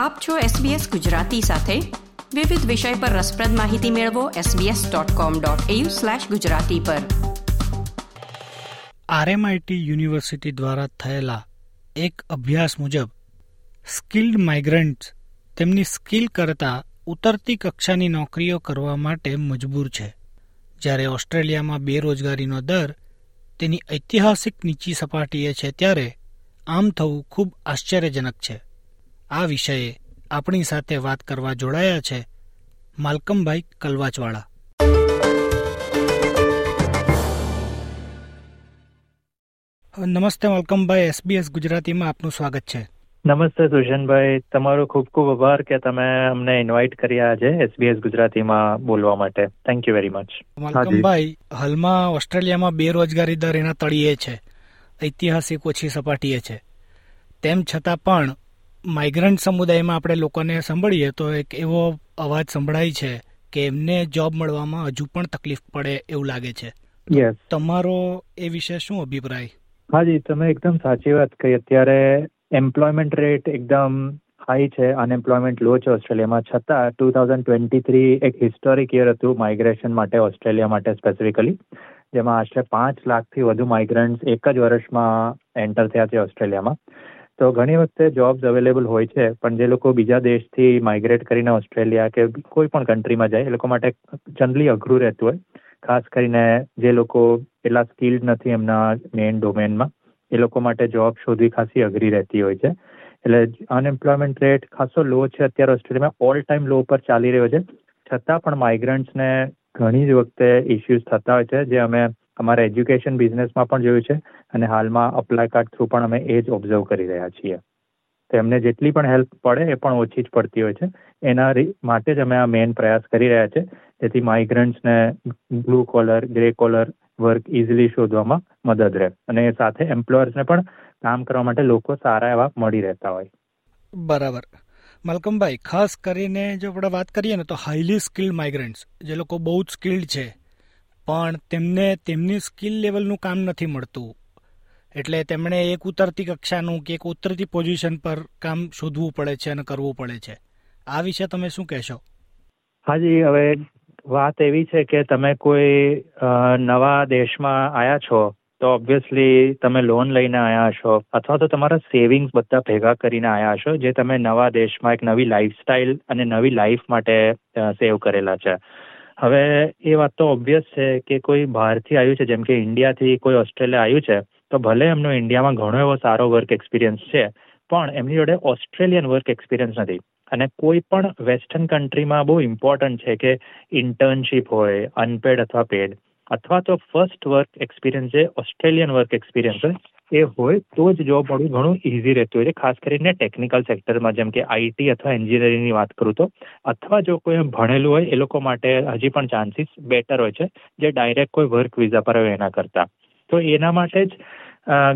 આપ છો SBS ગુજરાતી સાથે. વિવિધ વિષય પર રસપ્રદ માહિતી મેળવો sbs.com.au/gujarati પર. RMIT યુનિવર્સિટી દ્વારા થયેલા એક અભ્યાસ મુજબ સ્કિલ્ડ માઇગ્રન્ટ્સ તેમની સ્કિલ કરતા ઉતરતી કક્ષાની નોકરીઓ કરવા માટે મજબૂર છે. જ્યારે ઓસ્ટ્રેલિયામાં બેરોજગારીનો દર તેની ઐતિહાસિક નીચી સપાટીએ છે ત્યારે આમ થવું ખૂબ આશ્ચર્યજનક છે. આ વિષયે આપણી સાથે વાત કરવા જોડાયા છે માલકમભાઈ કલવાચવાળા. નમસ્તે માલકમભાઈ એસબીએસ ગુજરાતીમાં આપનું સ્વાગત છે. નમસ્તે સુશનભાઈ તમારો ખૂબ ખૂબ આભાર કે તમે અમને ઇન્વાઇટ કર્યા છે એસબીએસ ગુજરાતીમાં બોલવા માટે. થેન્ક યુ વેરી મચ માલકમભાઈ હાલમાં ઓસ્ટ્રેલિયામાં બેરોજગારી દર એના તળિયે છે. ઐતિહાસિક ઓછી સપાટીએ છે. તેમ છતાં પણ માઇગ્રન્ટ સમુદાયમાં આપણે લોકોને સાંભળીએ તો એક એવો અવાજ સંભળાય છે કે એમને જોબ મળવામાં હજુ પણ તકલીફ પડે એવું લાગે છે. તમારો એ વિશે શું અભિપ્રાય? હાજી તમે એકદમ સાચી વાત કહી. અત્યારે એમ્પ્લોયમેન્ટ રેટ એકદમ હાઈ છે અનએમ્પ્લોયમેન્ટ લો છે ઓસ્ટ્રેલિયામાં. છતાં ટુ થાઉઝન્ડ ટ્વેન્ટી થ્રી એક હિસ્ટોરિક યર હતું માઇગ્રેશન માટે ઓસ્ટ્રેલિયા માટે સ્પેસિફિકલી જેમાં આશરે પાંચ લાખથી વધુ માઇગ્રન્ટ્સ એક જ વર્ષમાં એન્ટર થયા છે ઓસ્ટ્રેલિયામાં. તો ઘણી વખતે જોબ્સ અવેલેબલ હોય છે, પણ જે લોકો બીજા દેશથી માઇગ્રેટ કરીને ઓસ્ટ્રેલિયા કે કોઈ પણ કન્ટ્રીમાં જાય, એ લોકો માટે જનરલી અઘરું રહેતું હોય. ખાસ કરીને જે લોકો એટલા સ્કિલ્ડ નથી એમના મેઇન ડોમેનમાં એ લોકો માટે જોબ શોધવી ખાસી અઘરી રહેતી હોય છે. એટલે અનએમ્પ્લોયમેન્ટ રેટ ખાસો લો છે અત્યારે ઓસ્ટ્રેલિયામાં ઓલ ટાઈમ લો પર ચાલી રહ્યો છે. છતાં પણ માઇગ્રન્ટ્સને ઘણી જ વખતે ઇસ્યુઝ થતા હોય છે, જે અમે અમારા એજ્યુકેશન બિઝનેસમાં પણ જોયું છે અને હાલમાં અપ્લાય કાર્ડ થ્રુ પણ અમે એ જ ઓબ્ઝર્વ કરી રહ્યા છીએ. તો એમને જેટલી પણ હેલ્પ પડે એ પણ ઓછી જ પડતી હોય છે. એના માટે જ અમે આ મેઇન પ્રયાસ કરી રહ્યા છે. જેથી માઇગ્રન્ટ્સને blue collar grey collar work easily શોધવામાં મદદ રહે. અને એ સાથે એમ્પ્લોયર્સને પણ કામ કરવા માટે લોકો સારા એવા મળી રહેતા હોય. બરાબર. મલકમભાઈ, ખાસ કરીને જો આપણે વાત કરીએ ને તો હાઈલી સ્કિલ્ડ માઇગ્રન્ટ્સ જે લોકો બહુ જ સ્કિલ્ડ છે પણ તેમને, તેમની સ્કિલ લેવલનું કામ નથી મળતું. એટલે તેમણે એક ઉતરતી કક્ષાનું કે એક ઉતરતી પોઝિશન પર કામ શોધવું પડે છે અને કરવું પડે છે. આ વિશે તમે શું કહેશો? હાજી, હવે વાત એવી છે કે તમે કોઈ નવા દેશમાં આવ્યા છો, તો ઓબ્વિયસલી તમે લોન લઈને આવ્યા છો અથવા તો તમારા સેવિંગ્સ બધા ભેગા કરીને આવ્યા છો જે તમે નવા દેશમાં એક નવી લાઈફસ્ટાઈલ અને નવી લાઈફ માટે સેવ કરેલા છે. હવે એ વાત તો ઓબ્વિયસ છે કે કોઈ બહારથી આવ્યું છે, જેમ કે ઇન્ડિયાથી કોઈ ઓસ્ટ્રેલિયા આવ્યું છે, તો ભલે એમનો ઇન્ડિયામાં ઘણો એવો સારો વર્ક એક્સપિરિયન્સ છે, પણ એમની જોડે ઓસ્ટ્રેલિયન વર્ક એક્સપિરિયન્સ નથી. અને કોઈ પણ વેસ્ટર્ન કન્ટ્રીમાં બહુ ઇમ્પોર્ટન્ટ છે કે ઇન્ટર્નશીપ હોય અનપેડ અથવા પેડ અથવા તો ફર્સ્ટ વર્ક એક્સપિરિયન્સ જે ઓસ્ટ્રેલિયન વર્ક એક્સપિરિયન્સ હોય એ હોય તો જ જોબ મળવું ઘણું ઇઝી રહેતું હોય છે. ખાસ કરીને ટેકનિકલ સેક્ટરમાં જેમ કે આઈટી અથવા એન્જિનિયરિંગની વાત કરું તો. અથવા જો કોઈ ભણેલું હોય, એ લોકો માટે હજી પણ ચાન્સીસ બેટર હોય છે, જે ડાયરેક્ટ કોઈ વર્ક વિઝા પર હોય એના કરતાં. તો એના માટે જ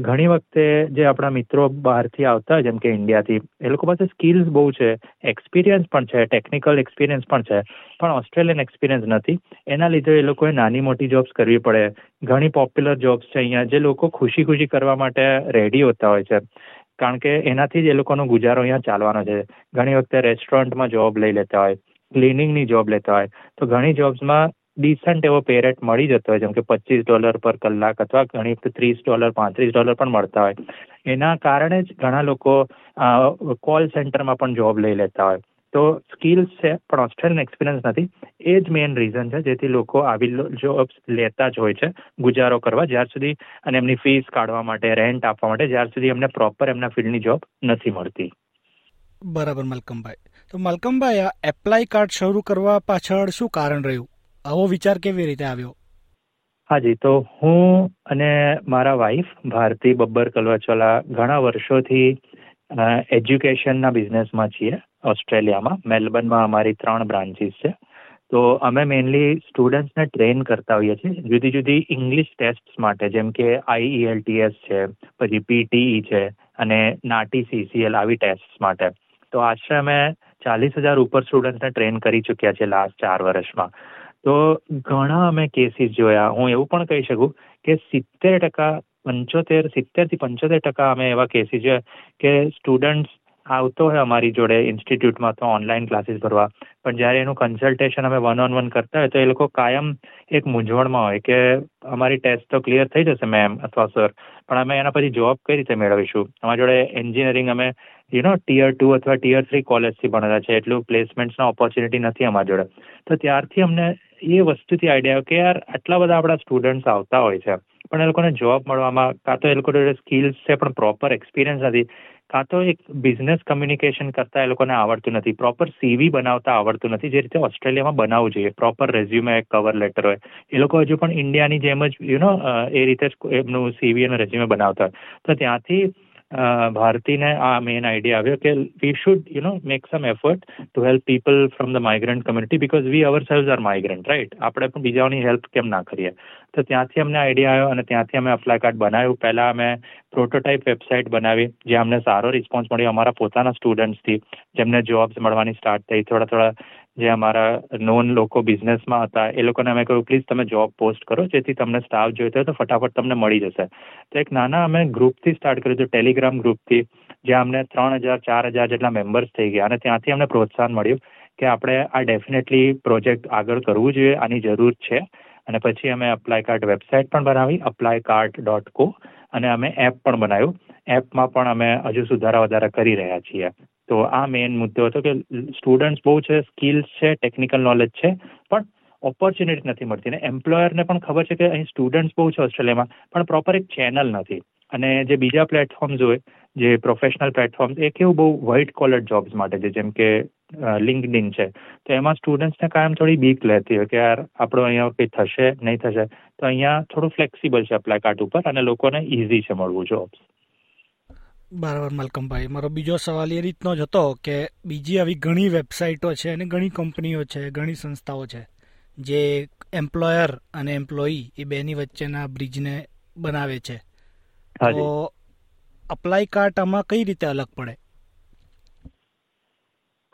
ઘણી વખતે જે આપણા મિત્રો બહારથી આવતા, જેમ કે ઇન્ડિયાથી એ લોકો પાસે સ્કિલ્સ બહુ છે એક્સપિરિયન્સ પણ છે ટેકનિકલ એક્સપિરિયન્સ પણ છે, પણ ઓસ્ટ્રેલિયન એક્સપિરિયન્સ નથી. એના લીધે એ લોકોએ નાની મોટી જોબ્સ કરવી પડે. ઘણી પોપ્યુલર જોબ્સ છે અહીંયા, જે લોકો ખુશી ખુશી કરવા માટે રેડી હોતા હોય છે. કારણ કે એનાથી જ એ લોકોનો ગુજારો અહીંયા ચાલવાનો છે. ઘણી વખતે રેસ્ટોરન્ટમાં જોબ લઈ લેતા હોય ક્લિનિંગની જોબ લેતા હોય. તો ઘણી જોબ્સમાં ડિસન્ટ એવો પે મળી જતો હોય, જેમ કે પચીસ ડોલર પર કલાક અથવા ઘણી ત્રીસ ડોલર પાંત્રીસ ડોલર પણ મળતા હોય. એના કારણે જ ઘણા લોકો કોલ સેન્ટરમાં પણ જોબ લઈ લેતા હોય. તો સ્કિલ્સ છે, પણ ઓસ્ટ્રેલિયન એક્સપિરિયન્સ નથી. એ જ મેઇન રીઝન છે, જેથી લોકો આવી જોબ્સ લેતા જ હોય છે, ગુજારો કરવા, જ્યાર સુધી અને એમની ફીસ કાઢવા માટે રેન્ટ આપવા માટે, જ્યાર સુધી એમને પ્રોપર એમના ફિલ્ડની જોબ નથી મળતી. બરાબર, મલકમભાઈ. તો મલકમભાઈ, આ એપ્લાય કાર્ડ શરૂ કરવા પાછળ શું કારણ રહ્યું? આવો વિચાર કેવી રીતે આવ્યો? હાજી, તો હું અને મારા વાઈફ ભારતી બબ્બર કલવાચોલા ઘણા વર્ષોથી એજ્યુકેશનના બિઝનેસમાં છીએ, ઓસ્ટ્રેલિયામાં. મેલબર્નમાં અમારી ત્રણ બ્રાન્ચીસ છે. તો અમે મેઇનલી સ્ટુડન્ટ્સને ટ્રેન કરતા હોઈએ છીએ. જુદી જુદી ઇંગ્લિશ ટેસ્ટ માટે, જેમ કે આઈઈએલટીએસ છે, પછી પીટીઈ છે, અને નાટી સીસીએલ આવી ટેસ્ટ માટે. તો આશરે અમે ચાલીસ હજાર ઉપર સ્ટુડન્ટ્સને ટ્રેન કરી ચૂક્યા છે લાસ્ટ ચાર વર્ષમાં. તો ઘણા અમે કેસીસ જોયા. હું એવું પણ કહી શકું કે સિત્તેર ટકા પંચોતેર સિત્તેરથી પંચોતેર ટકા અમે એવા કેસીસ જોયા કે સ્ટુડન્ટ્સ આવતો હોય અમારી જોડે ઇન્સ્ટિટ્યૂટમાં તો ઓનલાઈન ક્લાસીસ ભરવા. પણ જ્યારે એનું કન્સલ્ટેશન અમે વન ઓન વન કરતા હોય તો એ લોકો કાયમ એક મૂંઝવણમાં હોય કે અમારી ટેસ્ટ તો ક્લિયર થઈ જશે મેમ અથવા સર પણ અમે એના પછી જોબ કઈ રીતે મેળવીશું? અમારી જોડે એન્જિનિયરિંગ અમે યુ નો ટીયર ટુ અથવા ટીયર થ્રી કોલેજથી ભણેલા છે. એટલું પ્લેસમેન્ટ્સના ઓપોર્ચ્યુનિટી નથી અમારી જોડે. તો ત્યારથી અમને એ વસ્તુથી આઈડિયા કે યાર, આટલા બધા આપણા સ્ટુડન્ટ્સ આવતા હોય છે. પણ એ લોકોને જોબ મળવામાં, કાં તો એ લોકો સ્કિલ્સ છે, પણ પ્રોપર એક્સપિરિયન્સ નથી. કાં તો એક બિઝનેસ કમ્યુનિકેશન કરતા એ લોકોને આવડતું નથી. પ્રોપર સીવી બનાવતા આવડતું નથી. જે રીતે ઓસ્ટ્રેલિયામાં બનાવવું જોઈએ. પ્રોપર રેઝ્યુમે કવર લેટર હોય. એ લોકો હજુ પણ ઇન્ડિયાની જેમ જ યુ નો એ રીતે જ એમનું સીવી અને રેઝ્યુમે બનાવતા હોય. તો ત્યાંથી ભારતીને આ મેઇન આઈડિયા આવ્યો કે we should you know make some effort to help people from the migrant community because we ourselves are migrant right આપણે પણ બીજાઓની હેલ્પ કેમ ના કરીએ? તો ત્યાંથી અમને આઈડિયા આવ્યો અને ત્યાંથી અમે અપ્લાય કાર્ડ બનાવ્યું. પહેલાં અમે પ્રોટોટાઇપ વેબસાઇટ બનાવી, જે અમને સારો રિસ્પોન્સ મળ્યો. અમારા પોતાના સ્ટુડન્ટ્સથી જેમને જોબ્સ મળવાની સ્ટાર્ટ થઈ, થોડા થોડા જે અમારા નોન લોકો બિઝનેસમાં હતા, એ લોકોને અમે કહ્યું પ્લીઝ તમે જોબ પોસ્ટ કરો, જેથી તમને સ્ટાફ જોઈતો હોય તો ફટાફટ તમને મળી જશે. તો એક નાના અમે ગ્રુપથી સ્ટાર્ટ કર્યું હતું ટેલિગ્રામ ગ્રુપથી જ્યાં અમને ત્રણ હજાર, ચાર હજાર જેટલા મેમ્બર્સ થઈ ગયા. અને ત્યાંથી અમને પ્રોત્સાહન મળ્યું કે આપણે આ ડેફિનેટલી પ્રોજેક્ટ આગળ કરવું જોઈએ, આની જરૂર છે. અને પછી અમે અપ્લાય કાર્ડ વેબસાઇટ પણ બનાવી અપ્લાય કાર્ડ ડોટ કો અને અમે એપ પણ બનાવ્યું. એપમાં પણ અમે હજુ સુધારા વધારા કરી રહ્યા છીએ. તો આ મેઇન મુદ્દો હતો કે સ્ટુડન્ટ્સ બહુ છે સ્કિલ્સ છે ટેકનિકલ નોલેજ છે, પણ ઓપોર્ચ્યુનિટી નથી મળતી. ને એમ્પ્લોયરને પણ ખબર છે કે અહીં સ્ટુડન્ટ્સ બહુ છે ઓસ્ટ્રેલિયામાં, પણ પ્રોપર એક ચેનલ નથી. અને જે બીજા પ્લેટફોર્મ્સ હોય, જે પ્રોફેશનલ પ્લેટફોર્મ્સ એ કેવું બહુ વ્હાઇટ કોલર જોબ્સ માટે છે. જેમ કે લિંકડિન છે. તો એમાં સ્ટુડન્ટ્સને કાયમ થોડી બીક લેતી હોય કે યાર આપણો અહીંયા કંઈ થશે નહીં થશે. તો અહીંયા થોડું ફ્લેક્સિબલ છે અપ્લાય કાર્ડ ઉપર અને લોકોને ઇઝી છે મળવું જોબ્સ બરાબર મલકમભાઈ. મારો બીજો સવાલ એ રીતનો જ હતો કે બીજી આવી ઘણી વેબસાઇટો છે અને ઘણી કંપનીઓ છે ઘણી સંસ્થાઓ છે જે એમ્પ્લોયર અને એમ્પ્લોયી એ બેની વચ્ચેના બ્રિજને બનાવે છે. તો અપ્લાય કાર્ડ આમાં કઈ રીતે અલગ પડે?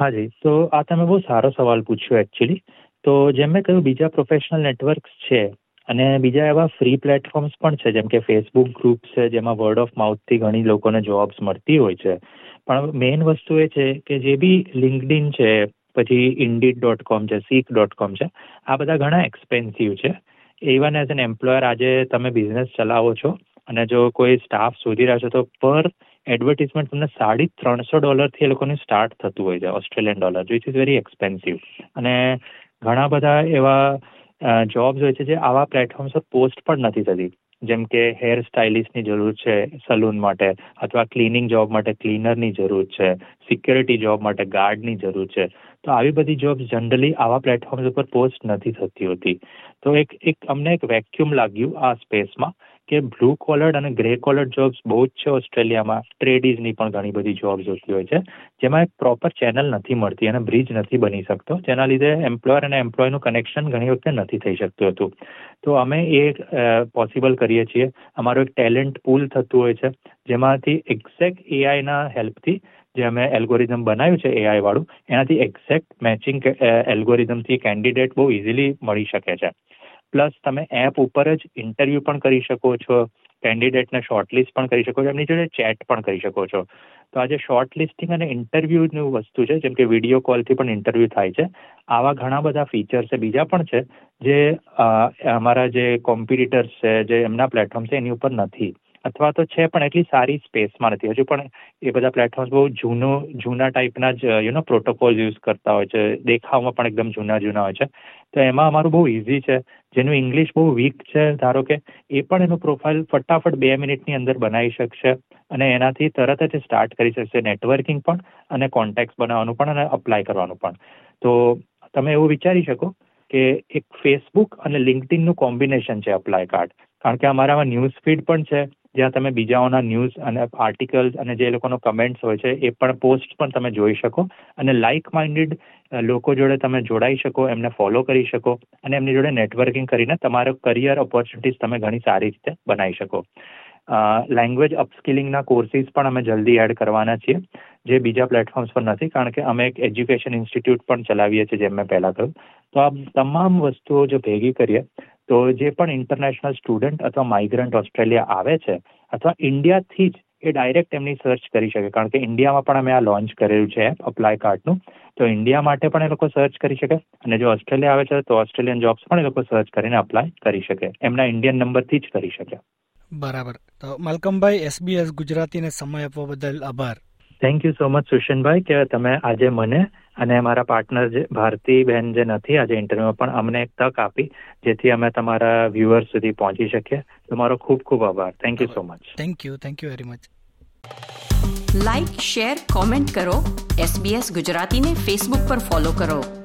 હાજી, તો આ તમે બહુ સારો સવાલ પૂછ્યો એકચ્યુઅલી તો જેમ મેં કહ્યું, બીજા પ્રોફેશનલ નેટવર્ક્સ છે અને બીજા એવા ફ્રી પ્લેટફોર્મ્સ પણ છે, જેમ કે ફેસબુક ગ્રુપ છે, જેમાં વર્ડ ઓફ માઉથથી ઘણી લોકોને જોબ્સ મળતી હોય છે. પણ મેઇન વસ્તુ એ છે કે જે બી લિંકડિન છે, પછી ઇન્ડિટ ડોટ કોમ છે સીક ડોટ કોમ છે, આ બધા ઘણા એક્સપેન્સિવ છે. ઇવન એઝ એન એમ્પ્લોયર આજે તમે બિઝનેસ ચલાવો છો અને જો કોઈ સ્ટાફ શોધી રહ્યા છો, તો પર એડવર્ટિઝમેન્ટ તમને સાડી ત્રણસો ડોલરથી એ લોકોનું સ્ટાર્ટ થતું હોય છે Australian dollar which is very expensive અને ઘણા બધા એવા જોબ્સ હોય છે જે આવા પ્લેટફોર્મ્સ પર પોસ્ટ પણ નથી થતી. જેમ કે હેર સ્ટાઇલિસ્ટની જરૂર છે સલૂન માટે, અથવા ક્લિનિંગ જોબ માટે ક્લીનરની જરૂર છે સિક્યોરિટી જોબ માટે ગાર્ડની જરૂર છે. તો આવી બધી જોબ્સ જનરલી આવા પ્લેટફોર્મ્સ ઉપર પોસ્ટ નથી થતી હોતી. તો એક એક અમને એક વેક્યુમ લાગ્યું આ સ્પેસમાં કે બ્લુ કોલર્ડ અને ગ્રે કોલર્ડ જોબ્સ બહુ જ છે ઓસ્ટ્રેલિયામાં. ટ્રેડીઝની પણ ઘણી બધી જોબ્સ હોતી હોય છે. જેમાં એક પ્રોપર ચેનલ નથી મળતી અને બ્રિજ નથી બની શકતો. જેના લીધે એમ્પ્લોયર અને એમ્પ્લોયનું કનેક્શન ઘણી વખતે નથી થઈ શકતું હતું. તો અમે એ પોસિબલ કરીએ છીએ. અમારું એક ટેલેન્ટ પુલ થતું હોય છે. જેમાંથી એક્ઝેક્ટ એઆઈના હેલ્પથી જે અમે એલ્ગોરિધમ બનાવ્યું છે એઆઈ વાળું, એનાથી એક્ઝેક્ટ મેચિંગ એલ્ગોરિધમથી કેન્ડિડેટ બહુ ઇઝીલી મળી શકે છે. પ્લસ તમે એપ ઉપર જ ઇન્ટરવ્યૂ પણ કરી શકો છો કેન્ડિડેટને શોર્ટલિસ્ટ પણ કરી શકો છો, એમની જોડે ચેટ પણ કરી શકો છો. તો આજે શોર્ટલિસ્ટિંગ અને ઇન્ટરવ્યૂનું વસ્તુ છે, જેમ કે વીડિયો કોલથી પણ ઇન્ટરવ્યૂ થાય છે, આવા ઘણા બધા ફીચર્સ છે. બીજા પણ છે, જે અમારા જે કોમ્પિટિટર્સ છે, જે એમના પ્લેટફોર્મ છે, એની ઉપર નથી. અથવા તો છે પણ એટલી સારી સ્પેસમાં નથી. હજુ પણ એ બધા પ્લેટફોર્મ્સ બહુ જૂનો, જૂના ટાઈપના જ યુ નો પ્રોટોકોલ યુઝ કરતા હોય છે. દેખાવમાં પણ એકદમ જૂના જૂના હોય છે. તો એમાં અમારું બહુ ઇઝી છે. જેનું ઇંગ્લિશ બહુ વીક છે, ધારો કે એ પણ એનું પ્રોફાઇલ ફટાફટ બે મિનિટની અંદર બનાવી શકશે અને એનાથી તરત જ સ્ટાર્ટ કરી શકશે નેટવર્કિંગ પણ અને કોન્ટેક્ટ બનાવવાનું પણ અને અપ્લાય કરવાનું પણ. તો તમે એવું વિચારી શકો કે એક ફેસબુક અને લિંકડિનનું કોમ્બિનેશન છે અપ્લાય કાર્ડ કારણ કે અમારામાં ન્યૂઝ ફીડ પણ છે. જ્યાં તમે બીજાઓના ન્યૂઝ અને આર્ટિકલ્સ અને જે લોકોનો કમેન્ટ્સ હોય છે, એ પણ પોસ્ટ પણ તમે જોઈ શકો. અને લાઇક માઇન્ડેડ લોકો જોડે તમે જોડાઈ શકો, એમને ફોલો કરી શકો અને એમની જોડે નેટવર્કિંગ કરીને તમારો કરિયર ઓપોર્ચ્યુનિટીઝ તમે ઘણી સારી રીતે બનાવી શકો. લેંગ્વેજ અપસ્કિલિંગના કોર્સીસ પણ અમે જલ્દી એડ કરવાના છીએ, જે બીજા પ્લેટફોર્મ્સ પર નથી, કારણ કે અમે એક એજ્યુકેશન ઇન્સ્ટિટ્યૂટ પણ ચલાવીએ છીએ, જેમ મેં પહેલાં કહ્યું. તો આ તમામ વસ્તુઓ જો ભેગી કરીએ તો જે પણ ઇન્ટરનેશનલ સ્ટુડન્ટ અથવા માઇગ્રન્ટ ઓસ્ટ્રેલિયા આવે છે અથવા ઇન્ડિયાથી જ એ ડાયરેક્ટ એમની સર્ચ કરી શકે. કારણ કે ઇન્ડિયામાં પણ અમે આ લોન્ચ કરેલું છે એપ અપ્લાય કાર્ડનું તો ઇન્ડિયા માટે પણ એ લોકો સર્ચ કરી શકે. અને જો ઓસ્ટ્રેલિયા આવે છે તો ઓસ્ટ્રેલિયન જોબ્સ પણ એ લોકો સર્ચ કરીને અપ્લાય કરી શકે. એમના ઇન્ડિયન નંબરથી જ કરી શકે. બરાબર. તો મલકમભાઈ એસબીએસ ગુજરાતીને સમય આપવા બદલ આભાર. થેન્ક યુ સો મચ સુશનભાઈ કે તમે આજે મને અને મારા પાર્ટનર જે ભારતી બહેન જે નથી આજે ઇન્ટરવ્યુમાં પણ અમને એક તક આપી જેથી અમે તમારા વ્યુઅર્સ સુધી પહોંચી શકીએ. તમારો ખૂબ ખૂબ આભાર. Thank you so much thank you thank you very much like share comment કરો. એસબીએસ ગુજરાતીને ફેસબુક પર ફોલો કરો.